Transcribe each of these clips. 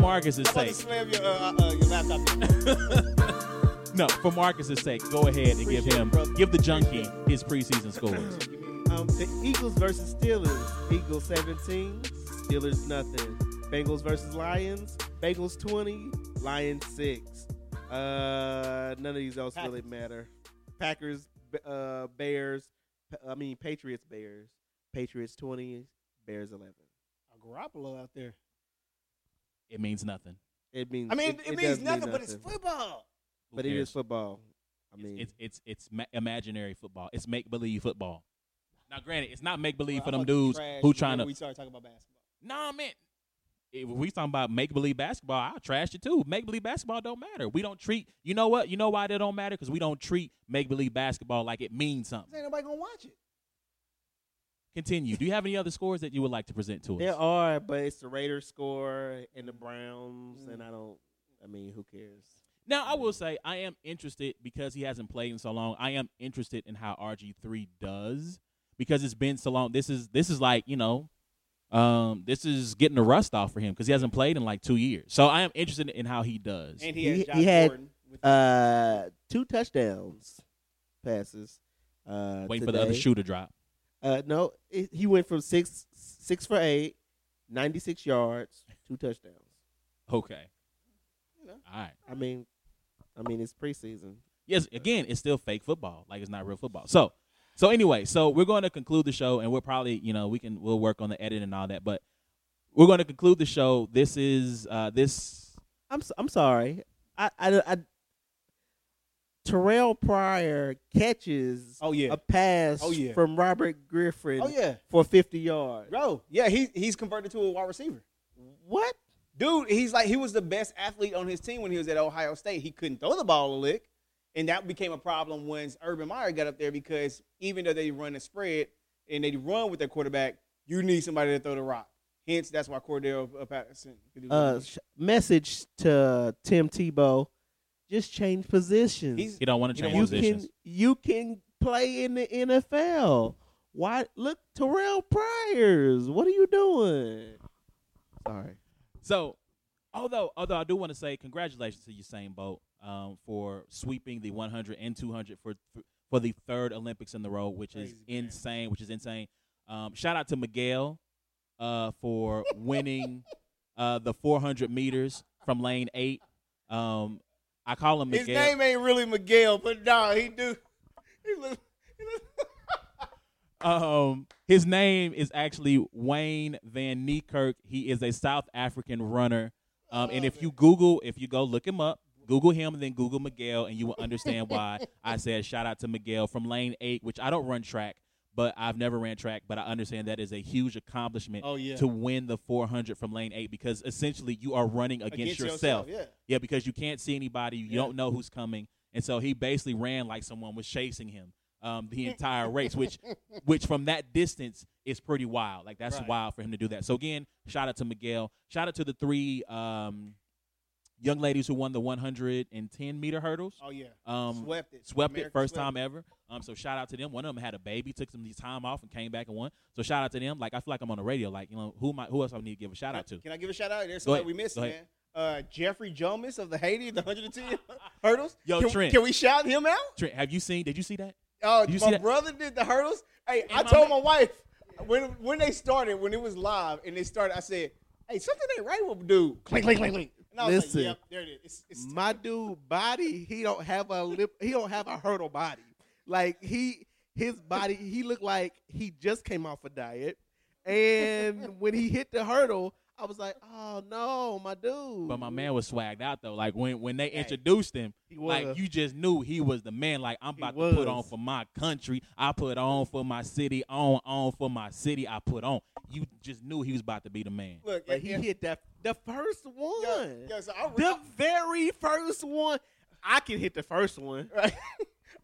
for Marcus's I'm sake. slam your, uh, uh, your laptop. No, for Marcus's sake, go ahead and give him it, give the junkie his preseason scores. Um, the Eagles versus Steelers. Eagles 17, Steelers nothing. Bengals versus Lions. Bengals 20, Lions 6. Uh, none of these else really matter. Packers, uh, Bears. I mean Patriots, Bears. Patriots 20, Bears 11. A Garoppolo out there. It means nothing. It means I mean, it, does means mean nothing, but it's football. Who But it cares? is football. I mean, it's it's it's ma- imaginary football. It's make believe football. Now, granted, it's not make believe Well, for I'm them dudes who trying to. We started talking about basketball. Nah, man. If we talking about make believe basketball, I'll trash it too. Make believe basketball don't matter. We don't treat. You know what? You know why that don't matter? Because we don't treat make believe basketball like it means something. ain't nobody gonna watch it. Continue. Do you have any other scores that you would like to present to us? there are, but it's the Raiders score and the Browns, and I don't. I mean, who cares? Now, I will say I am interested because he hasn't played in so long. I am interested in how RG three does because it's been so long. This is this is like you know, um, this is getting the rust off for him because he hasn't played in like two years. So I am interested in how he does. And he, He- has he Josh had, Gordon. With Uh, two touchdowns passes. Uh, Waiting for the other shoe to drop. Uh, no, it, he went from six six for eight, 96 yards, two touchdowns. Okay. You know. All right. I mean, I mean it's preseason. Yes. Again, it's still fake football. Like it's not real football. So, so anyway, so we're going to conclude the show, and we're probably, you know, we can we'll work on the edit and all that, but we're going to conclude the show. This is uh this. I'm s- I'm sorry. I I, I Terrell Pryor catches Oh, yeah. a pass Oh, yeah. from Robert Griffin oh yeah, for 50 yards. bro. Yeah, he he's converted to a wide receiver. What? Dude, he's like he was the best athlete on his team when he was at Ohio State. He couldn't throw the ball a lick, and that became a problem when Urban Meyer got up there because even though they run a spread and they run with their quarterback, you need somebody to throw the rock. Hence, that's why Cordell Patterson. could do what he Uh, message to Tim Tebow: just change positions. He's- He don't want to change you positions. can you can play in the NFL. Why? Look, Terrell Pryor's. What are you doing? Sorry. So, although although I do want to say congratulations to Usain Bolt um, for sweeping the 100 and 200 for for the third Olympics in the row, which is man. insane. Which is insane. Um, shout out to Miguel uh, for winning uh, the 400 meters from lane eight. Um, I call him His name ain't really Miguel, but nah, he do. He look. He look Um, his name is actually Wayde Van Niekerk. He is a South African runner. Um, and if you Google, if you go look him up, Google him and then Google Miguel, and you will understand why I said shout out to Miguel from Lane Eight, which I don't run track, but I've never ran track, but I understand that is a huge accomplishment Oh, yeah. to win the 400 from Lane Eight because essentially you are running against, yourself. Yeah. Yeah, because you can't see anybody, you Yeah. don't know who's coming, and so he basically ran like someone was chasing him um, the entire race, which, which from that distance is pretty wild. Like that's Right. wild for him to do that. So again, shout out to Miguel. Shout out to the three um, young ladies who won the 110 meter hurdles. Oh yeah. Um, swept it. Swept America it first swept time it. ever. Um, so shout out to them. One of them had a baby, took some time off, and came back and won. So shout out to them. Like I feel like I'm on the radio. Like you know who am I, who else I need to give a shout out to? Can I give a shout out? There's somebody we missed, man. ahead. Uh, Jeffrey Julmis of the Haiti, the 110 hurdles. Yo, can, Trent. Can we shout him out? Trent, have you seen? Did you see that? Oh, see my that? brother did the hurdles. Hey, I my told ma- my wife when when they started, when it was live and they started, I said, "Hey, something ain't right with dude." Clink, clink, clink, clink. And I was Listen. like, "Yep, there it is." It's, it's My dude body, he don't have a lip. He don't have a hurdle body. Like he, his body, he looked like he just came off a diet. And when he hit the hurdle, I was like, "Oh no, my dude!" But my man was swagged out though. Like when when they introduced him, like you just knew he was the man. Like I'm about to put on for my country. I put on for my city. On on for my city. I put on. You just knew he was about to be the man. look, But he yeah, hit that the first one. yeah, yeah, so I, The very first one. I can hit the first one. right?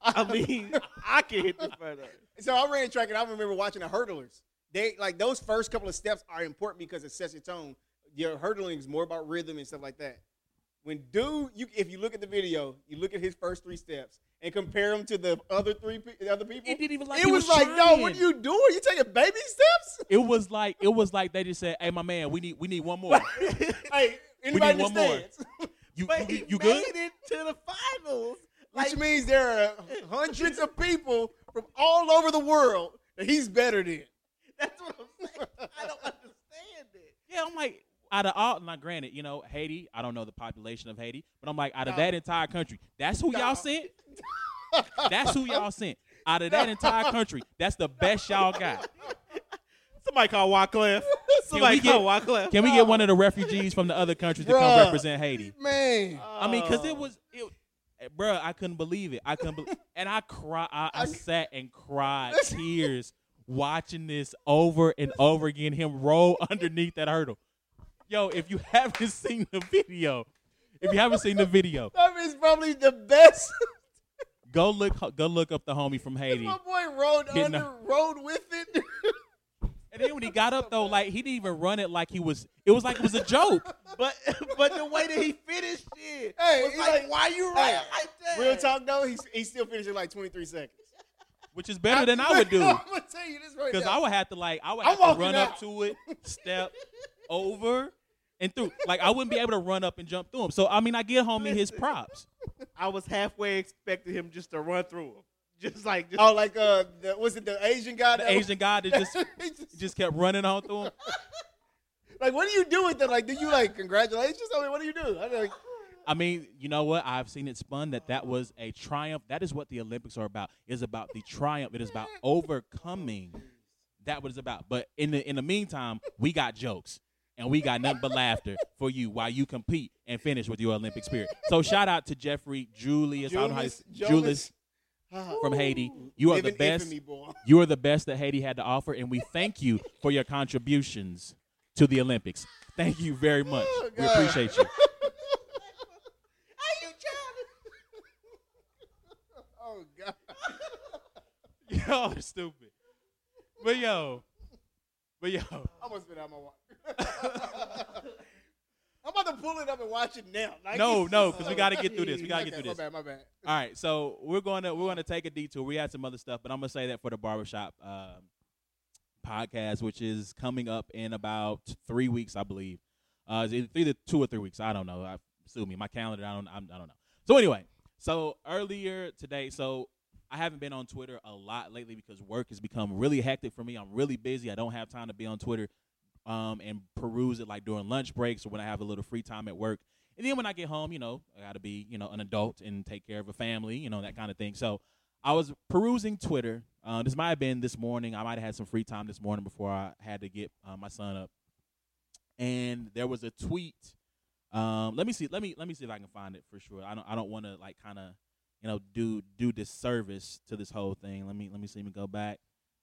I mean, I can hit the first one. So I ran track and I remember watching the hurdlers. They like those first couple of steps are important because it sets your tone. Your hurdling is more about rhythm and stuff like that. When dude, you if you look at the video, you look at his first three steps and compare him to the other three pe- the other people. It didn't even like it was, was like, no, what are you doing? You taking baby steps? It was like it was like they just said, "Hey, my man, we need we need one more." hey, Anybody in the one more. You But you, he you made it to the finals. Which Like, means there are hundreds of people from all over the world that he's better than. that's what I'm saying. I don't understand it. Yeah, I'm like, out of all, now granted, you know, Haiti, I don't know the population of Haiti, but I'm like, out of No. that entire country, that's who No. y'all sent? That's who y'all sent. Out of that entire country, that's the best y'all got. Somebody call Wyclef. Somebody get- call Wyclef. Can we get one of the refugees from the other countries to come represent Haiti? Man, I mean, because Oh. it was, it, bruh, I couldn't believe it. I couldn't believe And I cried, I, I I- sat and cried tears watching this over and over again, him roll underneath that hurdle. Yo, if you haven't seen the video, if you haven't seen the video, that is probably the best. go look go look up the homie from Haiti. My boy rode under, a- rode with it. And then when he got up though, like he didn't even run it like he was it was like it was a joke. But but the way that he finished it Hey, was like, like- why you Hey, like that? Real talk though, he's he still finished in like 23 seconds. Which is better than I would do. I'm gonna tell you this right now. Because. I would have to like I would I'm have to walking run up to it, step over and through. Like I wouldn't be able to run up and jump through him. So I mean I give homie his props. I was halfway expecting him just to run through him. Just like just oh, like uh, the, was it the Asian guy? The that- Asian guy that just just- just kept running on through him. like, what do you do with that? Like, do you like congratulations? I mean, what do you do? I like, I mean, you know what? I've seen it spun that that was a triumph. That is what the Olympics are about. Is about the triumph. It is about overcoming. That what it's about. But in the in the meantime, we got jokes and we got nothing but laughter for you while you compete and finish with your Olympic spirit. So shout out to Jeffrey Julius, I don't know how Julius, Julius ah. from Haiti. You are the best. You are the best that Haiti had to offer, and we thank you for your contributions to the Olympics. Thank you very oh, much. Oh, we appreciate you. Are you childish? oh God. Y'all are stupid. But yo, but yo, I must spit out my water. I'm about to pull it up and watch it now. Like, no, no, because we got to get through this. We got to Okay, get through this. My bad, my bad. All right, so we're going to we're going to take a detour. We had some other stuff, but I'm gonna say that for the barbershop um, podcast, which is coming up in about three weeks, I believe. Uh, either two or three weeks. I don't know. I, sue me. My calendar. I don't. I'm, I don't know. So anyway, so earlier today, so I haven't been on Twitter a lot lately because work has become really hectic for me. I'm really busy. I don't have time to be on Twitter um, and peruse it like during lunch breaks or when I have a little free time at work. And then when I get home, you know, I got to be, you know, an adult and take care of a family, you know, that kind of thing. So I was perusing Twitter. Uh, this might have been this morning. I might have had some free time this morning before I had to get uh, my son up. And there was a tweet. Um, let me see. Let me let me see if I can find it for sure. I don't I don't want to like kind of you know do do disservice to this whole thing. Let me let me see me go back.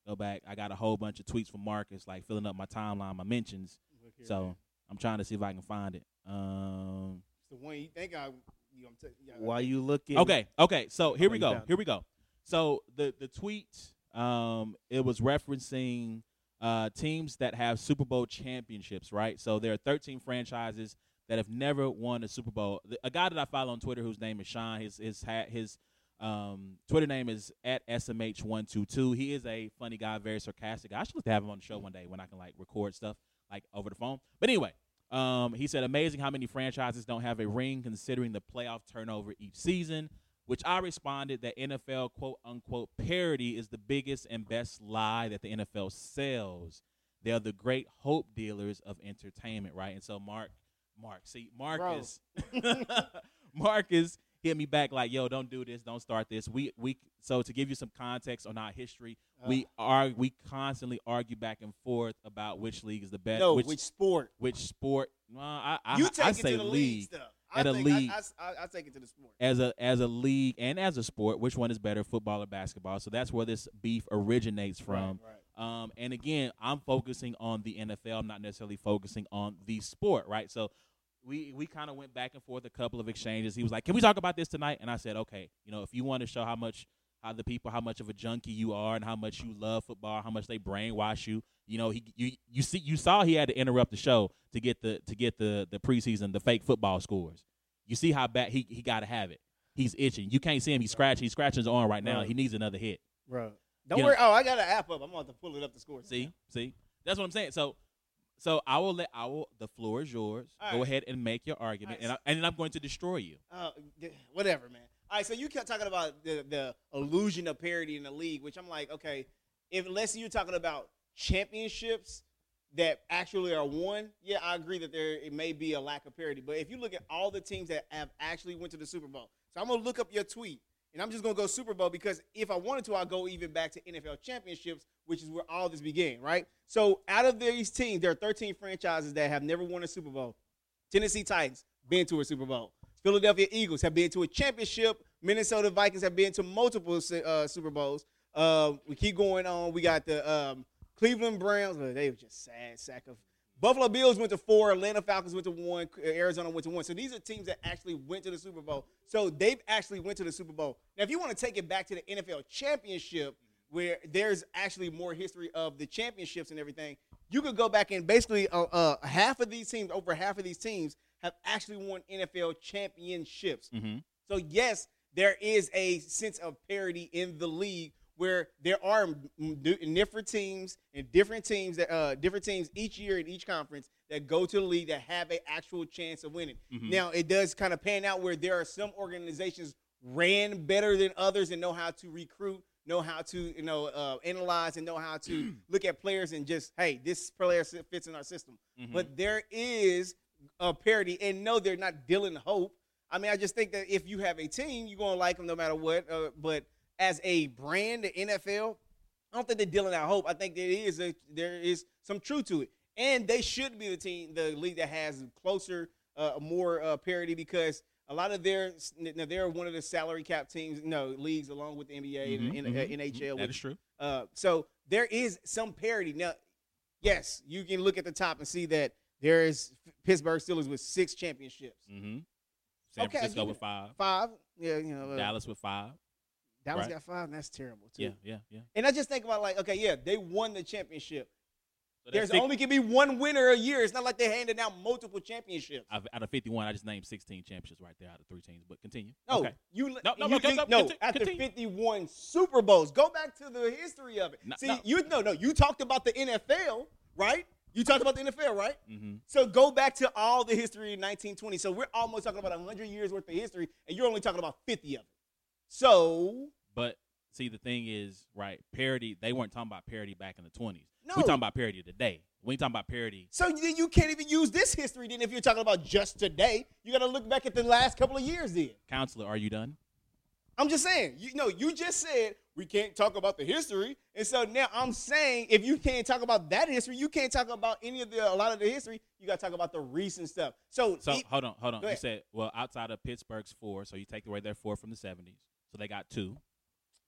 Go back. I got a whole bunch of tweets from Marcus, like filling up my timeline, my mentions. So I'm trying to see if I can find it. Um, It's the one you think I. You know, I'm t- yeah, While you looking, okay, okay. So here we go. found. Here we go. So the the tweet, um, it was referencing uh, teams that have Super Bowl championships, right? So there are 13 franchises that have never won a Super Bowl. A guy that I follow on Twitter, whose name is Sean, his his his um, Twitter name is at smh122. He is a funny guy, very sarcastic. guy. I should have him on the show one day when I can like record stuff like over the phone. But anyway, um, he said, amazing how many franchises don't have a ring considering the playoff turnover each season. Which I responded that NFL quote unquote parody is the biggest and best lie that the NFL sells. They are the great hope dealers of entertainment, right? And so Mark, Mark, see, Marcus, Marcus hit me back like, "Yo, don't do this, don't start this." We we so to give you some context on our history, uh. we are we constantly argue back and forth about which league is the best, No, which which, sport? which sport. Well, I I, you take I it say to the league league stuff. At I a league. I, I, I, I take it to the sport. as a as a league and as a sport, which one is better, football or basketball? So that's where this beef originates from. Right, Um, and again, I'm focusing on the NFL. I'm not necessarily focusing on the sport, right? So we we kind of went back and forth a couple of exchanges. He was like, "Can we talk about this tonight?" And I said, "Okay. You know, if you want to show how much how the people how much of a junkie you are and how much you love football, how much they brainwash you, you know, he you you see you saw he had to interrupt the show to get the to get the the preseason the fake football scores. You see how bad he he got to have it. He's itching. You can't see him. He's scratching. He's scratching his arm right now. Right. He needs another hit. Right. Don't You know- worry. Oh, I got an app up. I'm going to pull it up the score. See, see, that's what I'm saying. So, So I will let I will. The floor is yours. All Go right. ahead and make your argument, All and I, and then I'm going to destroy you. Uh, whatever, man. All right, so you kept talking about the the illusion of parity in the league, which I'm like, okay, if let's say you're talking about championships that actually are won, yeah, I agree that there it may be a lack of parity. But if you look at all the teams that have actually went to the Super Bowl, so I'm gonna look up your tweet. And I'm just gonna go Super Bowl because if I wanted to, I'll go even back to NFL championships, which is where all this began, right? So out of these teams, there are 13 franchises that have never won a Super Bowl. Tennessee Titans been to a Super Bowl. Philadelphia Eagles have been to a championship. Minnesota Vikings have been to multiple uh, Super Bowls. Uh, we keep going on. We got the um, Cleveland Browns. Well, they were just sad sack of. Buffalo Bills went to four. Atlanta Falcons went to one. Arizona went to one. So these are teams that actually went to the Super Bowl. So they've actually went to the Super Bowl. Now, if you want to take it back to the NFL championship, where there's actually more history of the championships and everything, you could go back and basically uh, uh, half of these teams, over half of these teams, have actually won NFL championships. Mm-hmm. So yes, there is a sense of parity in the league where there are different teams and different teams that uh, different teams each year in each conference that go to the league that have an actual chance of winning. Mhm. Now it does kind of pan out where there are some organizations ran better than others and know how to recruit, know how to you know uh, analyze and know how to look at players and just hey this player fits in our system. Mhm. But there is a parity, and no, they're not Dylan Hope. I mean, I just think that if you have a team, you're gonna like them no matter what. Uh, but as a brand, the NFL, I don't think they're dealing out hope. I think there is a, there is some truth to it, and they should be the team, the league that has closer, uh, more uh, parity because a lot of their now they're one of the salary cap teams, no leagues along with the NBA Mhm, and, and mhm, uh, NHL. That which is true. uh, so there is some parity. Now, yes, you can look at the top and see that there is Pittsburgh Steelers with six championships. Mm-hmm. San Okay, Francisco with five. Five. Yeah, you know. Uh, Dallas with five. Right. got five, and that's terrible, too. Yeah, yeah, yeah. And I just think about, like, okay, yeah, they won the championship. So There's six- only can be one winner a year. It's not like they're handing out multiple championships. out of- out of 51, I just named 16 championships right there out of three teams. But continue. No, Okay. you No, no, you no, think, no, no, conti- after continue. 51 Super Bowls. Go back to the history of it. No, See, no. you no, no, you talked about the NFL, right? You talked about the NFL, right? Mm-hmm. So go back to all the history in 1920. So we're almost talking about 100 years worth of history, and you're only talking about 50 of it. So But see, the thing is, right? Parody. They weren't talking about parody back in the 20s. No. We're talking about parody today. We ain't talking about parody. so then you can't even use this history then if you're talking about just today. You got to look back at the last couple of years then. Counselor, are you done? I'm just saying. You know, you just said we can't talk about the history, and so now I'm saying if you can't talk about that history, you can't talk about any of the a lot of the history. You got to talk about the recent stuff. So, So it- hold on, hold on. You said well, outside of Pittsburgh's four, so you take away their four from the 70s, so they got two.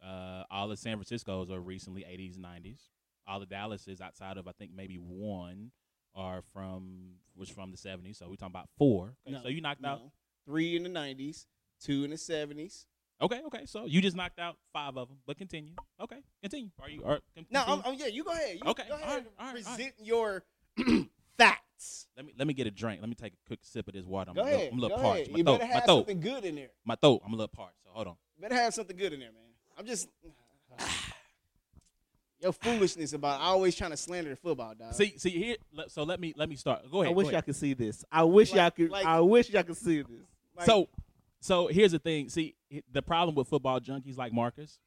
Uh, all of San Francisco's are recently 80s, 90s. All the Dallas's outside of I think maybe one are from was from the 70s. So we're talking about four. Okay, No, so you knocked out. three in the 90s, two in the 70s. Okay, okay. So you just knocked out five of them. But continue. Okay, continue. Are you? Are, con- No. I'm, I'm- yeah, you go ahead. You Okay, go ahead. right, all right, all present your facts. let me let me get a drink. Let me take a quick sip of this water. I'm Go a little, ahead. I'm a little parched. My You throat, better my have throat, something good in there. my throat. I'm a little parched. So hold on. Better have something good in there, man. I'm just your foolishness about always trying to slander the football, dog. See, see here. let- So let me let me start. Go ahead. I go wish ahead. y'all could see this. I wish Like- y'all could. like- I wish y'all could see this. Like, so, so here's the thing. See, the problem with football junkies like Marcus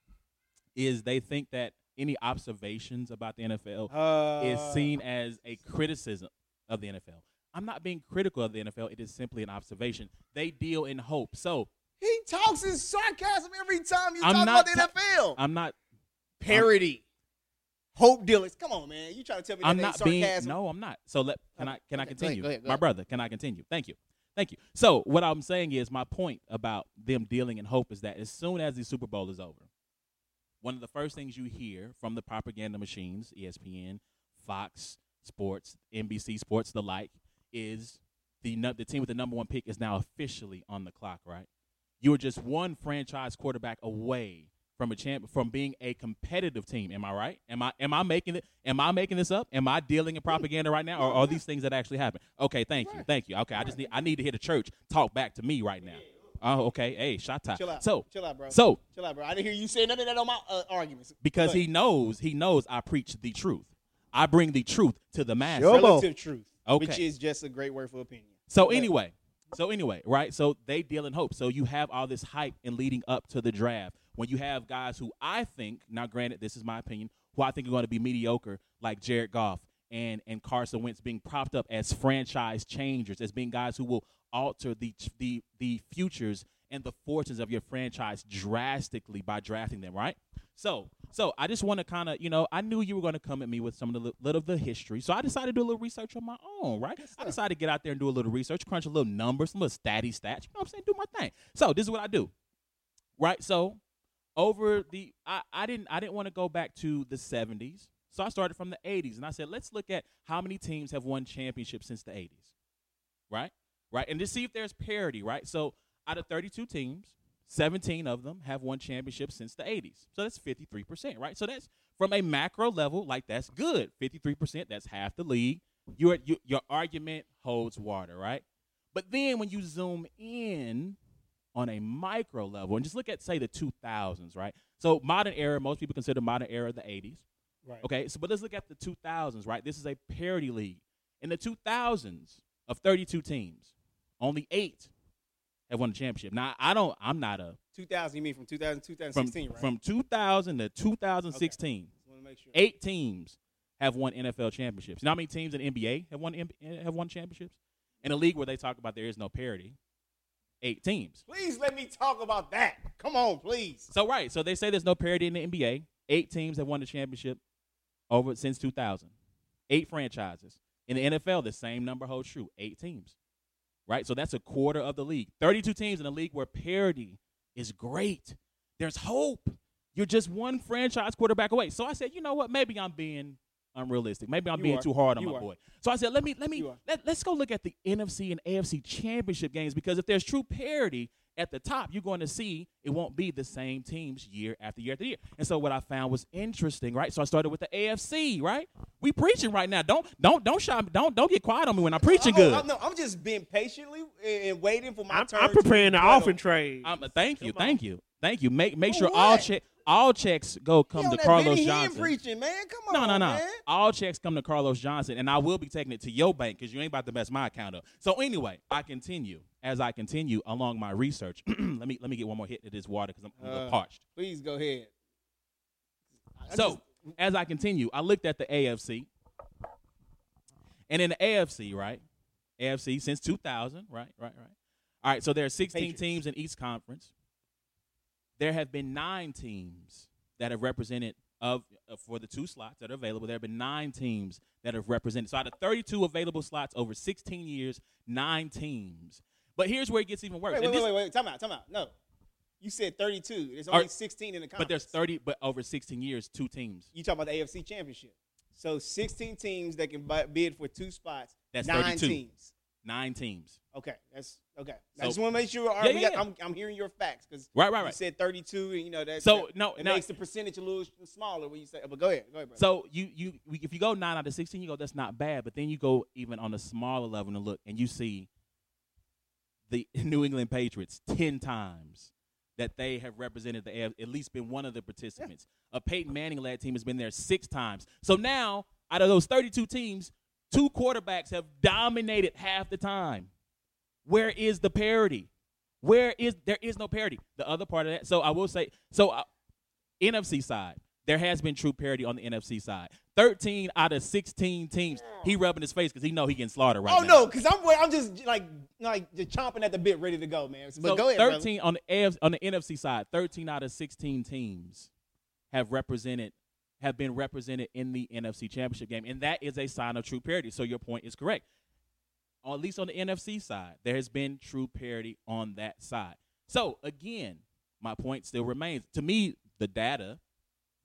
is they think that any observations about the NFL uh, is seen as a criticism of the NFL. I'm not being critical of the NFL. It is simply an observation. They deal in hope. So He talks in sarcasm every time you I'm talk about the NFL. I'm not. Parody. Hope dealers. Come on, man. You trying to tell me that I'm not being. sarcasm? No, I'm not. So let can I can I okay, go ahead, continue? go ahead, go My brother, can I continue? Thank you, thank you. So what I'm saying is my point about them dealing in hope is that as soon as the Super Bowl is over, one of the first things you hear from the propaganda machines, ESPN, Fox Sports, NBC Sports, the like, is the the team with the number one pick is now officially on the clock. Right? You were just one franchise quarterback away from a champ from being a competitive team. Am I right? Am I am I making it? Am I making this up? Am I dealing in propaganda right now, or are these things that actually happen? Okay, thank you, thank you. Okay, I just need I need to hear the church talk back to me right now. Oh, okay. Hey, shot time. Chill out. So chill out, bro. so chill out, bro. I didn't hear you say none of that on my uh, arguments. because he knows he knows I preach the truth. I bring the truth to the masses. Relative truth, which Okay. is just a great word for opinion. So ahead. anyway, so anyway, right? So they deal in hope. So you have all this hype and leading up to the draft. When you have guys who I think, now granted, this is my opinion, who I think are going to be mediocre, like Jared Goff and and Carson Wentz, being propped up as franchise changers, as being guys who will alter the the the futures and the fortunes of your franchise drastically by drafting them, right? So, so I just want to kind of, you know, I knew you were going to come at me with some of the little of the history, so I decided to do a little research on my own, right? I decided to get out there and do a little research, crunch a little numbers, some little statty stats. You know what I'm saying? Do my thing. So this is what I do, right? So over the, I, I didn't, I didn't want to go back to the 70s, so I started from the 80s, and I said, let's look at how many teams have won championships since the 80s, right? Right, and to see if there's parity, right? So out of 32 teams, 17 of them have won championships since the 80s. So that's 53%, right? So that's from a macro level, like that's good. 53%, that's half the league. Your, your, your argument holds water, right? But then when you zoom in on a micro level and just look at, say, the 2000s, right? So modern era, most people consider modern era the 80s. Right. Okay, so but let's look at the 2000s, right? This is a parity league. In the 2000s, of 32 teams, only eight have won the championship. Now, I don't, I'm not a, 2000, you mean from 2000 from, 2016, right? from 2000 to 2016, Just want to make sure. eight teams have won NFL championships. You know how many teams in NBA have won have won championships? In a league where they talk about there is no parity, eight teams. Please let me talk about that. Come on, please. So right, so they say there's no parity in the NBA. Eight teams have won the championship over since 2000. Eight franchises. In the NFL, the same number holds true. Eight teams. Right? So that's a quarter of the league. 32 teams in a league where parity is great. There's hope. You're just one franchise quarterback away. So I said, you know what? Maybe I'm being unrealistic. Maybe I'm You being are. too hard on You my are. boy. So I said, let me let me let, let's go look at the NFC and AFC championship games because if there's true parity at the top, you're going to see it won't be the same teams year after year after year. And so what I found was interesting, right? So I started with the AFC, right? We preaching right now. Don't don't don't shop, don't don't get quiet on me when I'm preaching I'm- good. I'm, no, I'm just being patiently and and waiting for my I'm, turn. I'm to preparing the be off better. and trade. Um, thank you, Come on. thank you, thank you. Make make For sure all check all checks go come to Carlos Benny Hinn Johnson. preaching, man. Come No, on, no, no. man. All checks come to Carlos Johnson, and I will be taking it to your bank because you ain't about to mess my account up. So anyway, I continue as I continue along my research. let me let me get one more hit of this water because I'm, I'm a little Uh, parched. Please go ahead. I So just- as I continue, I looked at the AFC, and in the AFC, right? AFC since 2000, right, right, right. All right, so there are 16 Patriots. teams in each conference. There have been nine teams that have represented of uh, for the two slots that are available. There have been nine teams that have represented. So out of 32 available slots over 16 years, nine teams. But here's where it gets even worse. wait, wait, this- wait, wait, wait. Time out, time out. No. You said 32. There's only right. 16 in the conference. but there's 30, but over 16 years, two teams. You talking about the AFC Championship. So 16 teams that can bid for two spots. That's nine 32. teams. Nine teams. Okay, that's okay. I just want to make sure. Yeah, yeah, got- yeah. I'm, I'm hearing your facts because Right, right, you right. said 32, and you know that. So, that- no, it makes the percentage a little smaller when you say. But go ahead, go ahead. So you you if you go nine out of sixteen, you go that's not bad. But then you go even on a smaller level and look, and you see the New England Patriots ten times that they have represented the at least been one of the participants. A Peyton Manning led team has been there six times. So now out of those thirty-two teams, two quarterbacks have dominated half the time. Where is the parity? Where is there is no parity? The other part of that. So I will say so. Uh, NFC side, there has been true parity on the NFC side. 13 out of 16 teams, he rubbing his face because he know he getting slaughtered right oh now. Oh no, because I'm I'm just like like just chomping at the bit, ready to go, man. But So go ahead, brother. 13 on the AF, on the NFC side, 13 out of 16 teams have represented have been represented in the NFC Championship game, and that is a sign of true parity. So your point is correct. Or at least on the NFC side, there has been true parity on that side. So again, my point still remains. To me, the data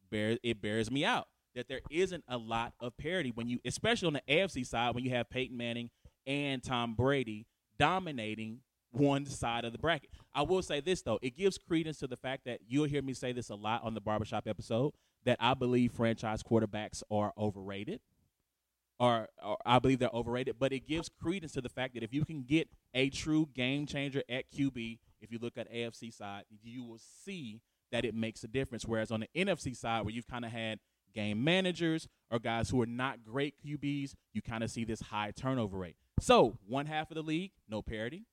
bears it bears me out that there isn't a lot of parity when you, especially on the AFC side, when you have Peyton Manning and Tom Brady dominating one side of the bracket. I will say this though, it gives credence to the fact that you'll hear me say this a lot on the barbershop episode that I believe franchise quarterbacks are overrated. Or, or I believe they're overrated, but it gives credence to the fact that if you can get a true game changer at QB, if you look at AFC side, you will see that it makes a difference. Whereas on the NFC side, where you've kind of had game managers or guys who are not great QBs, you kind of see this high turnover rate. So one half of the league, no parity.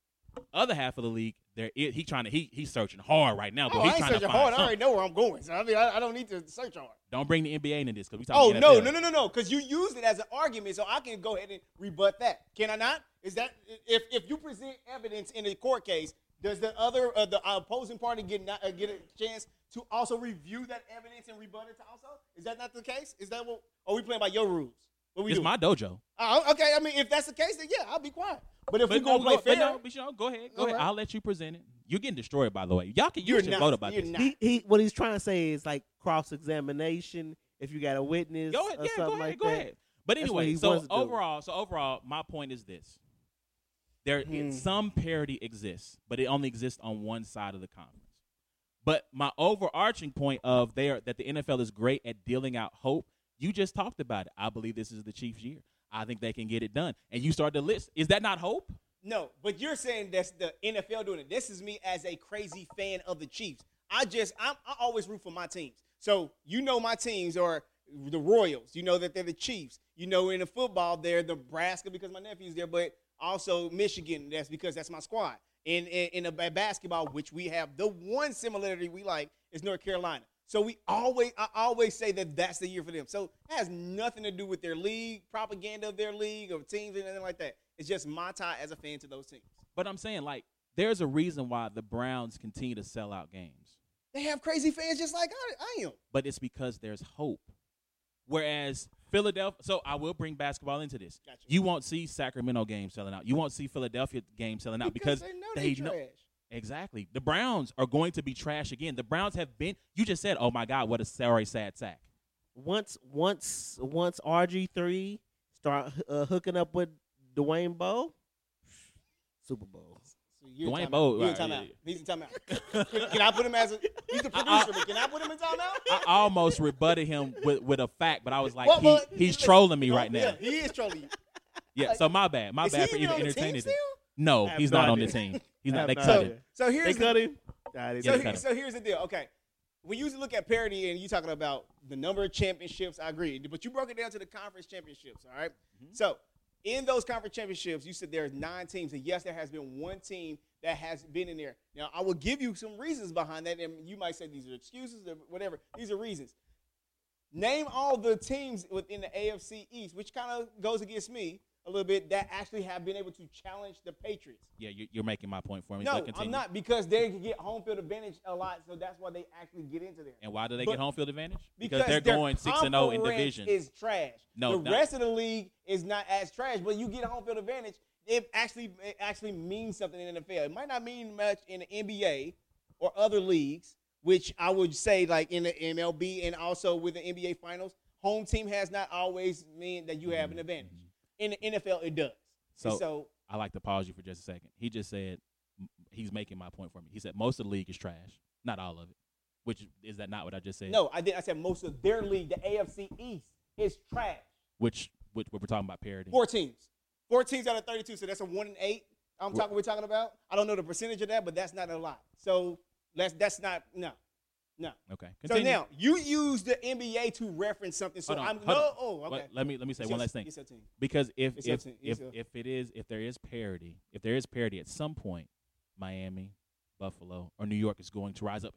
Other half of the league, there is, he trying to he he's searching hard right now. Oh, he's I ain't searching hard. I already know where I'm going. So I mean, I, I don't need to search hard. Don't bring the NBA into this because we Oh talking. no, NFL. no, no, no, no! Because you used it as an argument, so I can go ahead and rebut that. Can I not? Is that if if you present evidence in a court case, does the other uh, the opposing party get not, uh, get a chance to also review that evidence and rebut it? Also, is that not the case? Is that what? Are we playing by your rules? What we It's doing? my dojo. Oh, okay, I mean, if that's the case, then yeah, I'll be quiet. But if But we gonna play go, fair, no, but you know, go ahead, go ahead. right. I'll let you present it. You're getting destroyed, by the way. Y'all can You're you should not. vote about You're this. He, he what he's trying to say is like cross examination. If you got a witness, Go ahead, or yeah, something go ahead, like go that. ahead. But anyway, so wants to do. overall, so overall, my point is this: there Hmm. some parity exists, but it only exists on one side of the conference. But my overarching point of there that the NFL is great at dealing out hope. You just talked about it. I believe this is the Chiefs' year. I think they can get it done. And you start to list. Is that not hope? No, but you're saying that's the NFL doing it. This is me as a crazy fan of the Chiefs. I just I'm, I always root for my teams. So you know my teams are the Royals. You know that they're the Chiefs. You know in the football they're Nebraska because my nephew's there, but also Michigan. That's because that's my squad. In in, in a basketball, which we have the one similarity we like is North Carolina. So we always I always say that that's the year for them. So it has nothing to do with their league propaganda of their league or teams or anything like that. It's just my tie as a fan to those teams. But I'm saying, like, there's a reason why the Browns continue to sell out games. They have crazy fans just like I, I am. but it's because there's hope. Whereas Philadelphia, so I will bring basketball into this. Gotcha. You won't see Sacramento games selling out. You won't see Philadelphia games selling out because, they know they, know trash. Exactly the Browns are going to be trash again. The Browns have been. You just said, "Oh my God, what a sorry sad sack." Once once once RG three start uh, hooking up with Dwayne Bowe, Super Bowl. So you're Dwayne timeout. Bowe, You're in right, timeout. He's in timeout. can, can I put him as a? He's the producer, but can I put him in timeout? I almost rebutted him with, with a fact, but I was like, Well, he, well, he's trolling me right Yeah, now. he is trolling you. Yeah, so my bad, my Is bad he for even even on the team entertaining No, he's no not on the team. He's not. They no cut idea. him. So They here's cut the, him. Nah, so, Yeah, cut here- cut him. so here's the deal. Okay, when you look at parity and you talking about the number of championships, I agree. But you broke it down to the conference championships. All right? Mm-hmm. So in those conference championships, you said there's nine teams, and yes, there has been one team that has been in there. Now, I will give you some reasons behind that, and you might say these are excuses or whatever. These are reasons. Name all the teams within the AFC East, which kind of goes against me a little bit, that actually have been able to challenge the Patriots. Yeah, you- you're making my point for me. No. I'm not because they can get home field advantage a lot, so that's why they actually get into there. And why do they But- get home field advantage? Because, they're their going six and zero in division. Is trash. No, the not- rest of the league is not as trash, but you get home field advantage. It actually it actually means something in the NFL. It might not mean much in the NBA or other leagues, which I would say like in the MLB and also with the NBA Finals, home team has not always mean that you have an mm-hmm. advantage. In the NFL, it does. So- so I like to pause you for just a second. He just said he's making my point for me. He said most of the league is trash, not all of it. Which is that not what I just said? no, I did. I said most of their league, the AFC East, is trash. Which which we're talking about parity. Four teams. Four teams out of 32, so that's a one and eight. I'm Wh- talking. We're talking about. I don't know the percentage of that, but that's not a lot. So that's that's not no, no. Okay. So now you use the NBA to reference something. So Hold on, I'm hold no. on. Oh, okay. Let- let me let me say It's one last thing. Because if It's if if, if it is if there is parity, if there is parity at some point, Miami, Buffalo, or New York is going to rise up.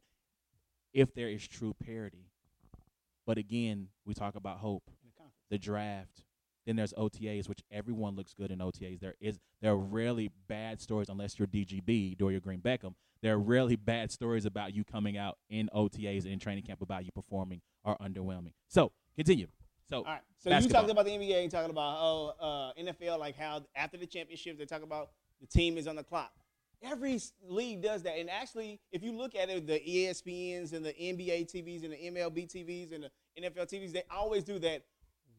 If there is true parity, but again, we talk about hope, the draft. Then there's OTAs, which everyone looks good in OTAs. There is there are rarely bad stories unless you're DGB, Dorial Green-Beckham. There are rarely bad stories about you coming out in OTAs and in training camp about you performing or underwhelming. So continue. So All right. So you talking about the NBA and talking about oh uh, NFL, like how after the championship they talk about the team is on the clock. Every league does that, and actually, if you look at it, the ESPNs and the NBA TVs and the MLB TVs and the NFL TVs, they always do that.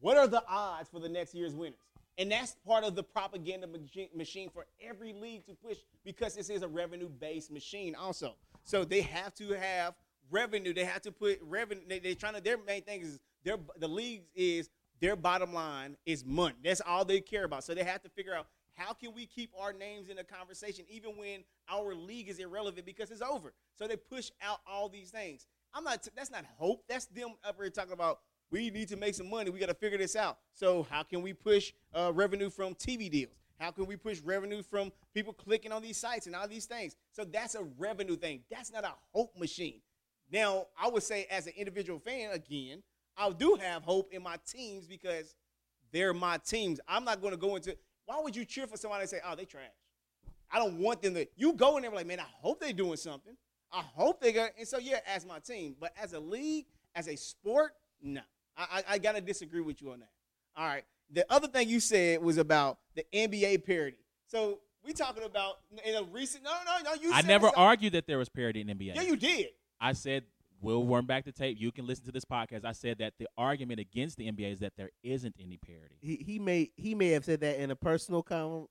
What are the odds for the next year's winners? And that's part of the propaganda machine for every league to push because this is a revenue-based machine also. So they have to have revenue. They have to put revenue. They, they're trying to. Their main thing is their the leagues is their bottom line is money. That's all they care about. So they have to figure out how can we keep our names in the conversation even when our league is irrelevant because it's over. So they push out all these things. I'm not. That's not hope. That's them up here talking about we need to make some money. We got to figure this out. So how can we push uh, revenue from TV deals? How can we push revenue from people clicking on these sites and all these things? So that's a revenue thing. That's not a hope machine. Now, I would say as an individual fan, again, I do have hope in my teams because they're my teams. I'm not going to go into. Why would you cheer for somebody and say, "Oh, they trash"? I don't want them to. You go in there like, man, I hope they're doing something. I hope they got. And so yeah, as my team, but as a league, as a sport, no. I, I, I gotta disagree with you on that. All right. The other thing you said was about the NBA parity. So we talking about in a recent. No, no, no. You. Said I never argued that there was parity in NBA. Yeah, you did. I said we'll run back the tape. You can listen to this podcast. I said that the argument against the NBA is that there isn't any parity. He he may he may have said that in a personal comment,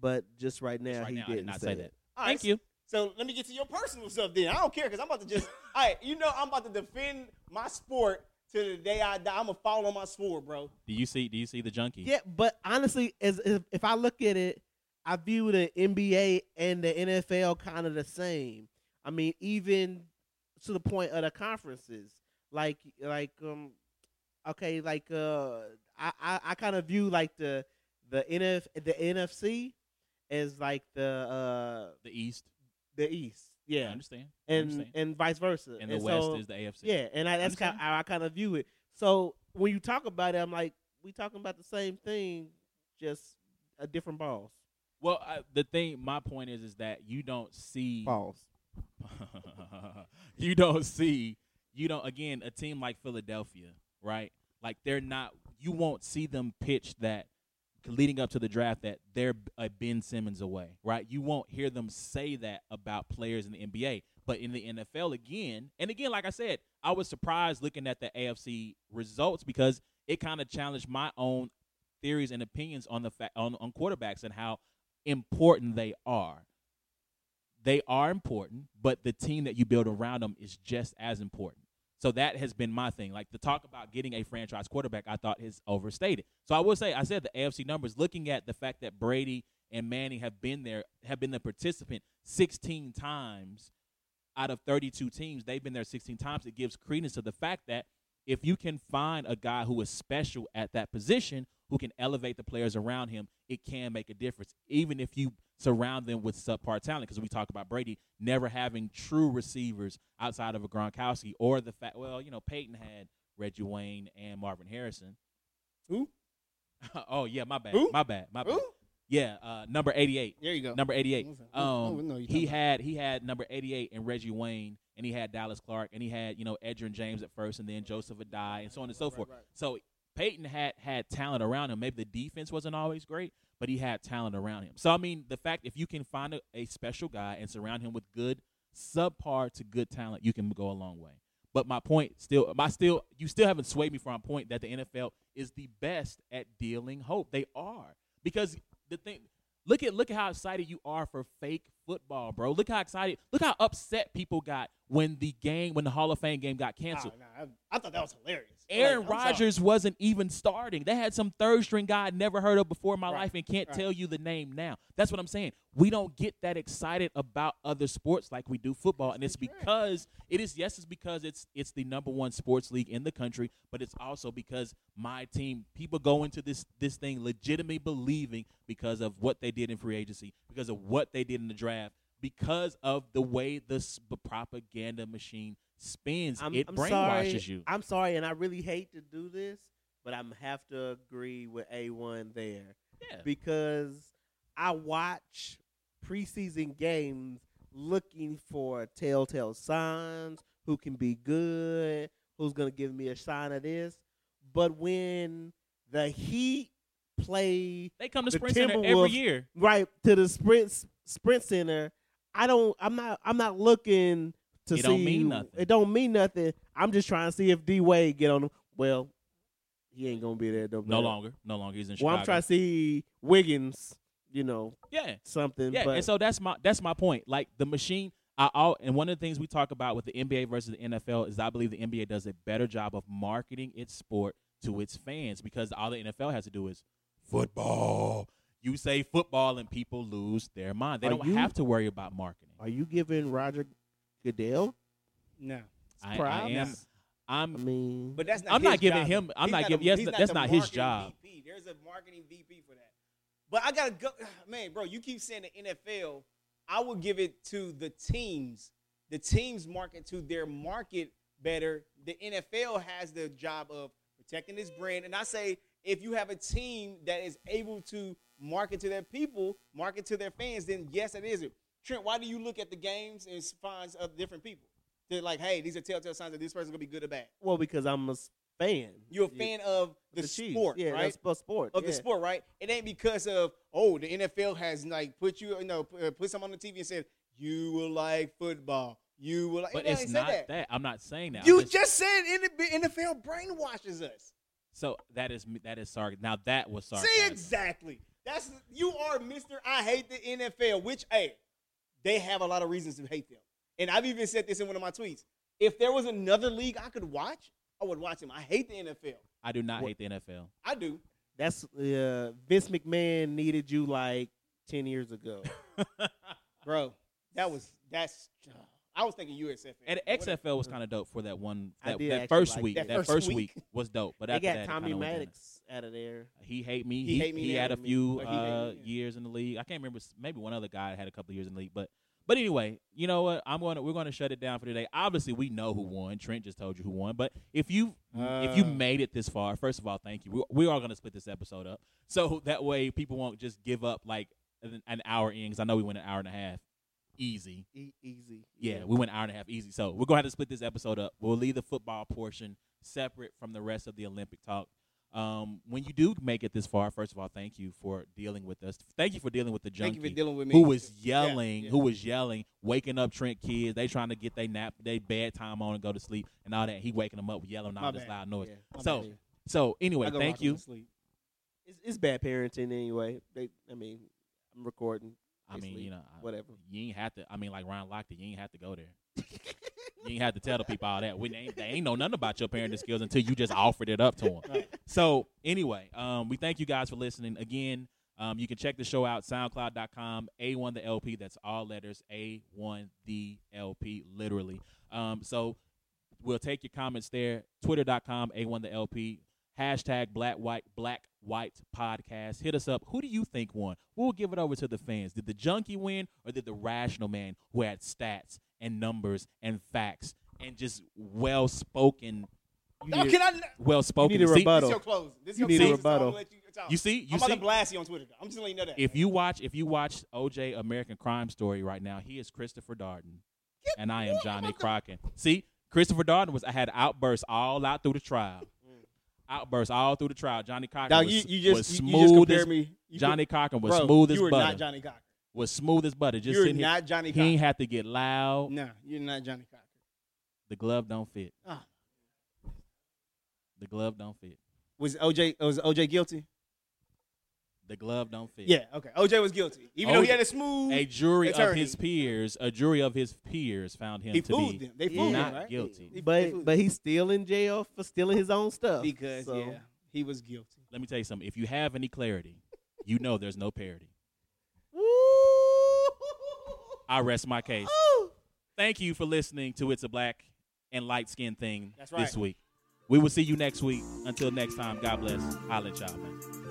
but just right now Just right he now, didn't did not say say that. All right, Thank so- you. So let me get to your personal stuff then. I don't care because I'm about to just. all right, you know I'm about to defend my sport to the day I die. I'm gonna fall on my sword, bro. Do you see? Do you see the junkie? Yeah, but honestly, as if, if I look at it, I view the NBA and the NFL kind of the same. I mean, even to the point of the conferences, like like um, okay, like uh, I I, I kind of view like the the NF the NFC as like the uh The East. the East, I yeah, understand. I and understand. and vice versa, And the West is the AFC. yeah, and I, that's kind of how I kind of view it. So when you talk about it, I'm like, we talking about the same thing, just a different balls. Well, I, the thing, my point is, is that you don't see. Balls. you don't see you don't again a team like Philadelphia, right? Like they're not you won't see them pitch that leading up to the draft that they're a Ben Simmons away, right? You won't hear them say that about players in the NBA. But in the NFL again, and again like I said, I was surprised looking at the AFC results because it kind of challenged my own theories and opinions on the fa- on, on quarterbacks and how important they are they are important, but the team that you build around them is just as important. So that has been my thing. Like the talk about getting a franchise quarterback, I thought is overstated. So I will say, I said the AFC numbers, looking at the fact that Brady and Manning have been there, have been the participant 16 times out of 32 teams. They've been there 16 times. It gives credence to the fact that if you can find a guy who is special at that position, who can elevate the players around him, it can make a difference. Even if you surround them with subpar talent, because we talk about Brady never having true receivers outside of a Gronkowski, or the fact, well, you know, Peyton had Reggie Wayne and Marvin Harrison. Who? oh yeah, my bad, Who? my bad, my bad. Who? Yeah, uh, number 88. There you go. Number 88. Um, Oh, no, he had he had number 88 and Reggie Wayne, and he had Dallas Clark, and he had you know Edgerrin James at first, and then Joseph Addai, and so on and so forth. right. So Peyton had had talent around him. Maybe the defense wasn't always great, but he had talent around him. So I mean, the fact if you can find a, a special guy and surround him with good subpar to good talent, you can go a long way. But my point still, my still, you still haven't swayed me from my point that the NFL is the best at dealing hope. They are because the thing. Look at look at how excited you are for fake football, bro. Look how excited. Look how upset people got when the game, when the Hall of Fame game got canceled. Oh, no, I, I thought that was hilarious. Aaron Like, Rodgers wasn't even starting. They had some third string guy I'd never heard of before in my Right, life and can't right. tell you the name now. That's what I'm saying. We don't get that excited about other sports like we do football, and it's because it is. Yes, it's because it's it's the number one sports league in the country, but it's also because my team. People go into this this thing legitimately believing because of what they did in free agency, because of what they did in the draft, because of the way the s- propaganda machine spins. I'm, it I'm brainwashes sorry. you. I'm sorry, and I really hate to do this, but I'm have to agree with A1 there Yeah. because I watch preseason games looking for telltale signs, who can be good, who's going to give me a sign of this. But when the Heat play They come to The Sprint Center every year. right to the sprint sprint center, I don't. I'm not. I'm not looking to It see. don't mean nothing. It don't mean nothing. I'm just trying to see if D Wade get on. Them. Well, he ain't gonna be there. No, longer. No longer. He's in Well, I'm trying to see Wiggins. You know Yeah. something. Yeah. but and so that's my that's my point. Like the machine. I, all, and one of the things we talk about with the NBA versus the NFL is I believe the NBA does a better job of marketing its sport to its fans because all the NFL has to do is football. You say football and people lose their mind. They Are don't you- have to worry about marketing. are you giving Roger Goodell? No. I, I am I'm I mean, But that's not. I'm not giving job. him- I'm He's not a- giving- yes, he's that's the not his job. VP. There's a marketing VP for that. But I gotta go, man, bro. You keep saying the NFL. I would give it to the teams. The teams market to their market better. The NFL has the job of protecting its brand, and I say if you have a team that is able to market to their people, market to their fans, then yes, it is it. Trent, why do you look at the games and find of different people? They're like, hey, these are telltale signs that this person's gonna be good or bad. well, because I'm a fan. You're a Yeah, fan of the, Chiefs. sport, yeah, right? that's sport of the sport, right? It ain't because of oh the NFL has like put you, you know, put, uh, put something on the TV and said you will like football. You will like. but it's not said that. I'm not saying that. You just- just said N- NFL brainwashes us. so that is that is sarcasm. Now that was sarcasm. See exactly. That's you are Mister. I hate the NFL. Which hey, they have a lot of reasons to hate them. And I've even said this in one of my tweets. If there was another league I could watch, I would watch them. I hate the NFL. I do not What- hate the NFL. I do. That's uh, Vince McMahon needed you like ten years ago. Bro, that was that's. I was thinking USFL. And XFL was kind of dope for that one that, that first like week. that. That, That first, first week. week. was dope. But they after got that, Tommy kinda went down. Maddox out of there. He hate me. He He, hate me he had a few Or he hate uh, me, yeah. years in the league. I can't remember. Maybe one other guy had a couple years in the league. But but anyway, you know what? I'm going to we're going to shut it down for today. Obviously, we know who won. Trent just told you who won. But if you if you Uh. made it this far, first of all, thank you. We, we are going to split this episode up so that way people won't just give up like an, an hour in. Because I know we went an hour and a half easy. E- easy. Yeah, we went an hour and a half easy. So we're gonna have to split this episode up. We'll leave the football portion separate from the rest of the Olympic talk. Um, when you do make it this far, first of all, thank you for dealing with us. Thank you for dealing with the junkie with who was yelling, yeah. who was yelling, waking up Trent kids. They trying to get their nap, they bedtime on and go to sleep and all that. He waking them up yelling all this bad. loud noise. Yeah. So, bad. so anyway, thank you. It's, it's bad parenting anyway. They, I mean, I'm recording. I mean, you know, I- whatever. You ain't have to. I mean, like Ryan Lochte, you ain't have to go there. you ain't have to tell the people all that. We they ain't, they ain't know nothing about your parenting skills until you just offered it up to them. Right. So anyway, um, we thank you guys for listening. Again, um, you can check the show out SoundCloud.com. A1 the LP. That's all letters. A1 the LP. Literally. Um, so we'll take your comments there. Twitter.com. A1 the LP. Hashtag Black White Black White Podcast. Hit us up. Who do you think won? We'll give it over to the fans. Did the junkie win, or did the rational man who had stats and numbers and facts and just well spoken? No, can I? Well spoken. You need a See, rebuttal. This your close. This You your need a close, so I'm rebuttal. gonna you, talk. You see, you I'm about see. to blast you on Twitter. I'm just gonna you know that. If you watch, if you watch OJ American Crime Story right now, he is Christopher Darden, and I am? Johnny I'm about Crockett. See, Christopher Darden was I had outbursts all out through the trial. Mm. Outbursts all through the trial. Johnny Cochran Dog, was, you, you just was you, you smooth just as me. You Johnny Cochran was bro, smooth as butter. You are butter. not Johnny Cocker. Was smooth as butter. Just You're sitting here. not Johnny He ain't Cocker. have to get loud. No, you're not Johnny Cocker. The glove don't fit. Ah. The glove don't fit. Was OJ was OJ guilty? The glove don't fit. Yeah. Okay. OJ was guilty, even though he had a smooth. A jury of his peers, a jury of his peers found him he to fooled be them. They fooled not him, right? guilty. He- But fooled but he's still in jail for stealing his own stuff. because So- yeah, he was guilty. Let me tell you something. If you have any clarity, you know there's no parity. I rest my case. Thank you for listening to It's a Black and Light Skin Thing That's this week. We will see you next week. Until next time, God bless. Holla at y'all, man.